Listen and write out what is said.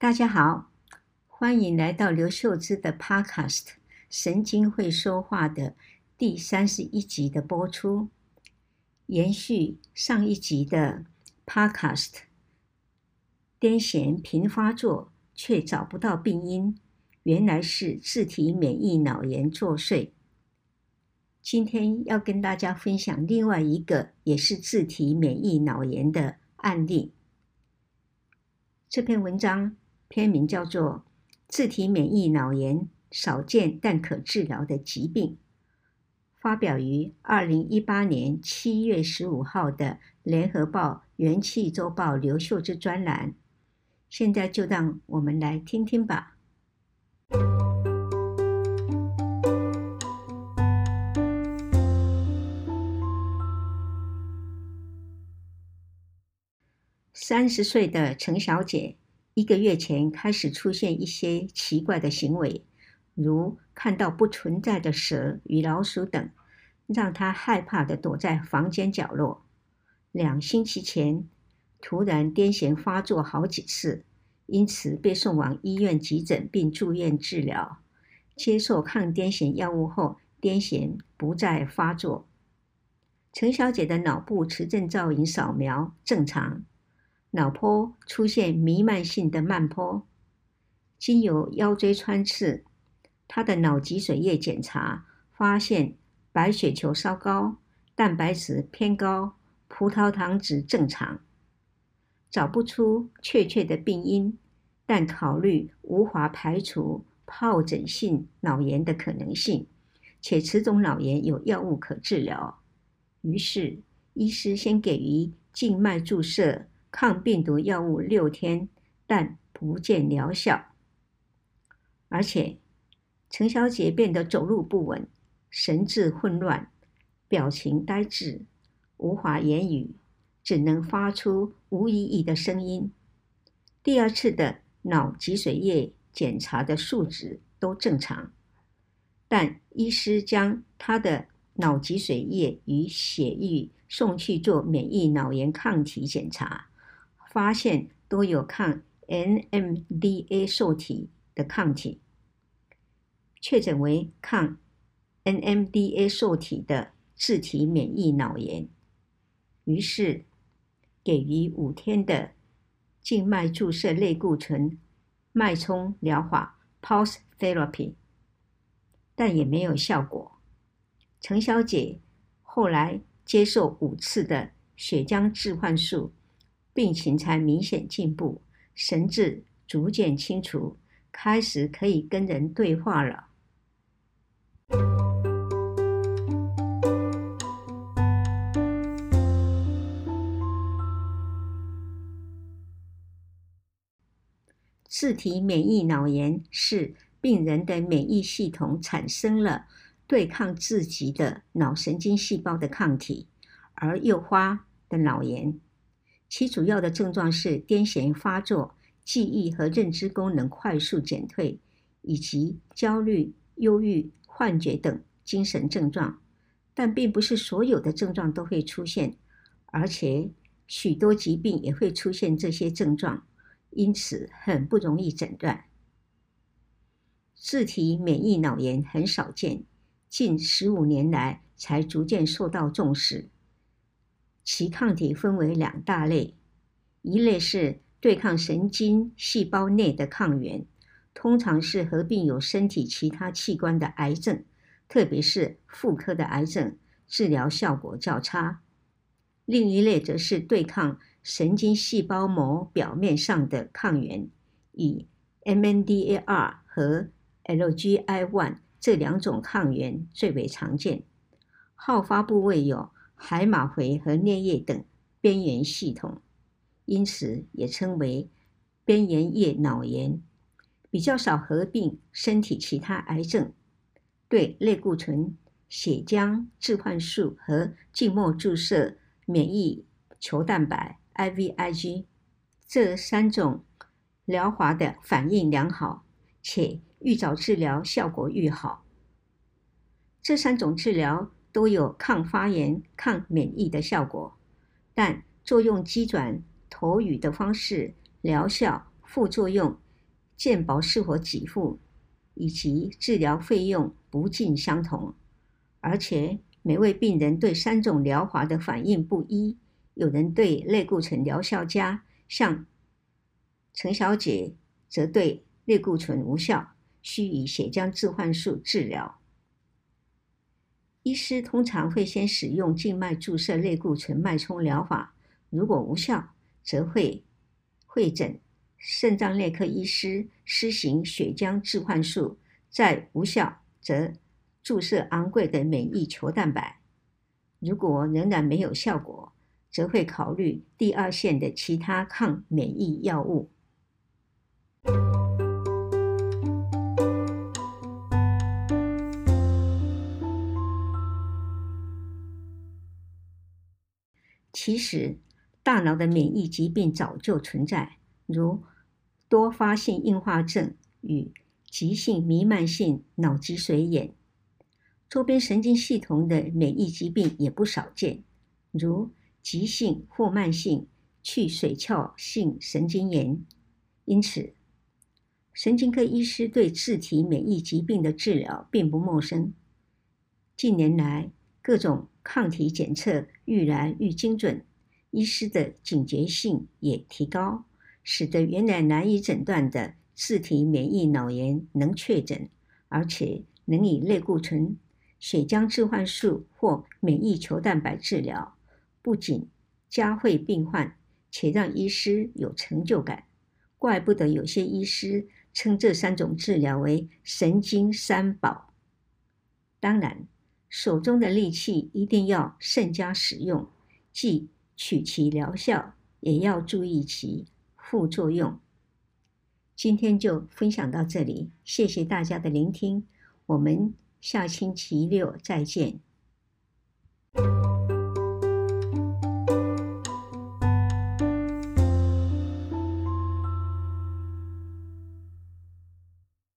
大家好，欢迎来到刘秀芝的 Podcast《神经会说话》的第三十一集的播出，延续上一集的 Podcast。癫痫频发作却找不到病因，原来是自体免疫脑炎作祟。今天要跟大家分享另外一个也是自体免疫脑炎的案例。这篇文章篇名叫做《自体免疫脑炎：少见但可治疗的疾病》，发表于二零一八年七月十五号的《联合报》元气周报刘秀枝专栏。现在就让我们来听听吧。三十岁的陈小姐，一个月前开始出现一些奇怪的行为，如看到不存在的蛇与老鼠等，让她害怕地躲在房间角落。两星期前，突然癫痫发作好几次，因此被送往医院急诊并住院治疗。接受抗癫痫药物后，癫痫不再发作。陈小姐的脑部磁振造影扫描正常。脑波出现弥漫性的慢波，经由腰椎穿刺，他的脑脊髓液检查发现白血球稍高，蛋白质偏高，葡萄糖值正常，找不出确切的病因，但考虑无法排除疱疹性脑炎的可能性，且此种脑炎有药物可治疗，于是医师先给予静脉注射。抗病毒药物六天，但不见疗效，而且陈小姐变得走路不稳，神志混乱，表情呆滞，无法言语，只能发出无意义的声音。第二次的脑脊髓液检查的数值都正常，但医师将她的脑脊髓液与血液送去做免疫脑炎抗体检查。发现都有抗 NMDA 受体的抗体，确诊为抗 NMDA 受体的自体免疫脑炎，于是给予五天的静脉注射类固醇脉冲疗法 （Pulse Therapy），但也没有效果。陈小姐后来接受五次的血浆置换术。病情才明显进步，神志逐渐清楚，开始可以跟人对话了。自体免疫脑炎是病人的免疫系统产生了对抗自己的脑神经细胞的抗体，而诱发的脑炎。其主要的症状是癫痫发作、记忆和认知功能快速减退，以及焦虑、忧郁、幻觉等精神症状。但并不是所有的症状都会出现，而且许多疾病也会出现这些症状，因此很不容易诊断。自体免疫脑炎很少见，近十五年来才逐渐受到重视。其抗体分为两大类，一类是对抗神经细胞内的抗原，通常是合并有身体其他器官的癌症，特别是妇科的癌症，治疗效果较差。另一类则是对抗神经细胞膜表面上的抗原，以 MNDAR 和 LGI1 这两种抗原最为常见，好发部位有。海马回和颞叶等边缘系统，因此也称为边缘叶脑炎，比较少合并身体其他癌症。对类固醇、血浆置换术和静脉注射免疫球蛋白 （IVIG） 这三种疗法的反应良好，且愈早治疗效果愈好。这三种治疗。都有抗发炎、抗免疫的效果，但作用机转、投与的方式、疗效、副作用健保是否给付以及治疗费用不尽相同，而且每位病人对三种疗法的反应不一。有人对类固醇疗效佳，像陈小姐则对类固醇无效，需以血浆置换术治疗。医师通常会先使用静脉注射类固醇脉冲疗法，如果无效，则会会诊肾脏内科医师施行血浆置换术；再无效，则注射昂贵的免疫球蛋白。如果仍然没有效果，则会考虑第二线的其他抗免疫药物。其实，大脑的免疫疾病早就存在，如多发性硬化症与急性弥漫性脑脊髓炎。周边神经系统的免疫疾病也不少见，如急性或慢性去髓鞘性神经炎，因此神经科医师对自体免疫疾病的治疗并不陌生。近年来，各种抗体检测愈来愈精准，医师的警觉性也提高，使得原来难以诊断的自体免疫脑炎能确诊，而且能以类固醇、血浆置换术或免疫球蛋白治疗。不仅嘉惠病患，且让医师有成就感。怪不得有些医师称这三种治疗为“神经三宝”。当然，手中的利器一定要慎加使用，既取其疗效，也要注意其副作用。今天就分享到这里，谢谢大家的聆听，我们下星期六再见。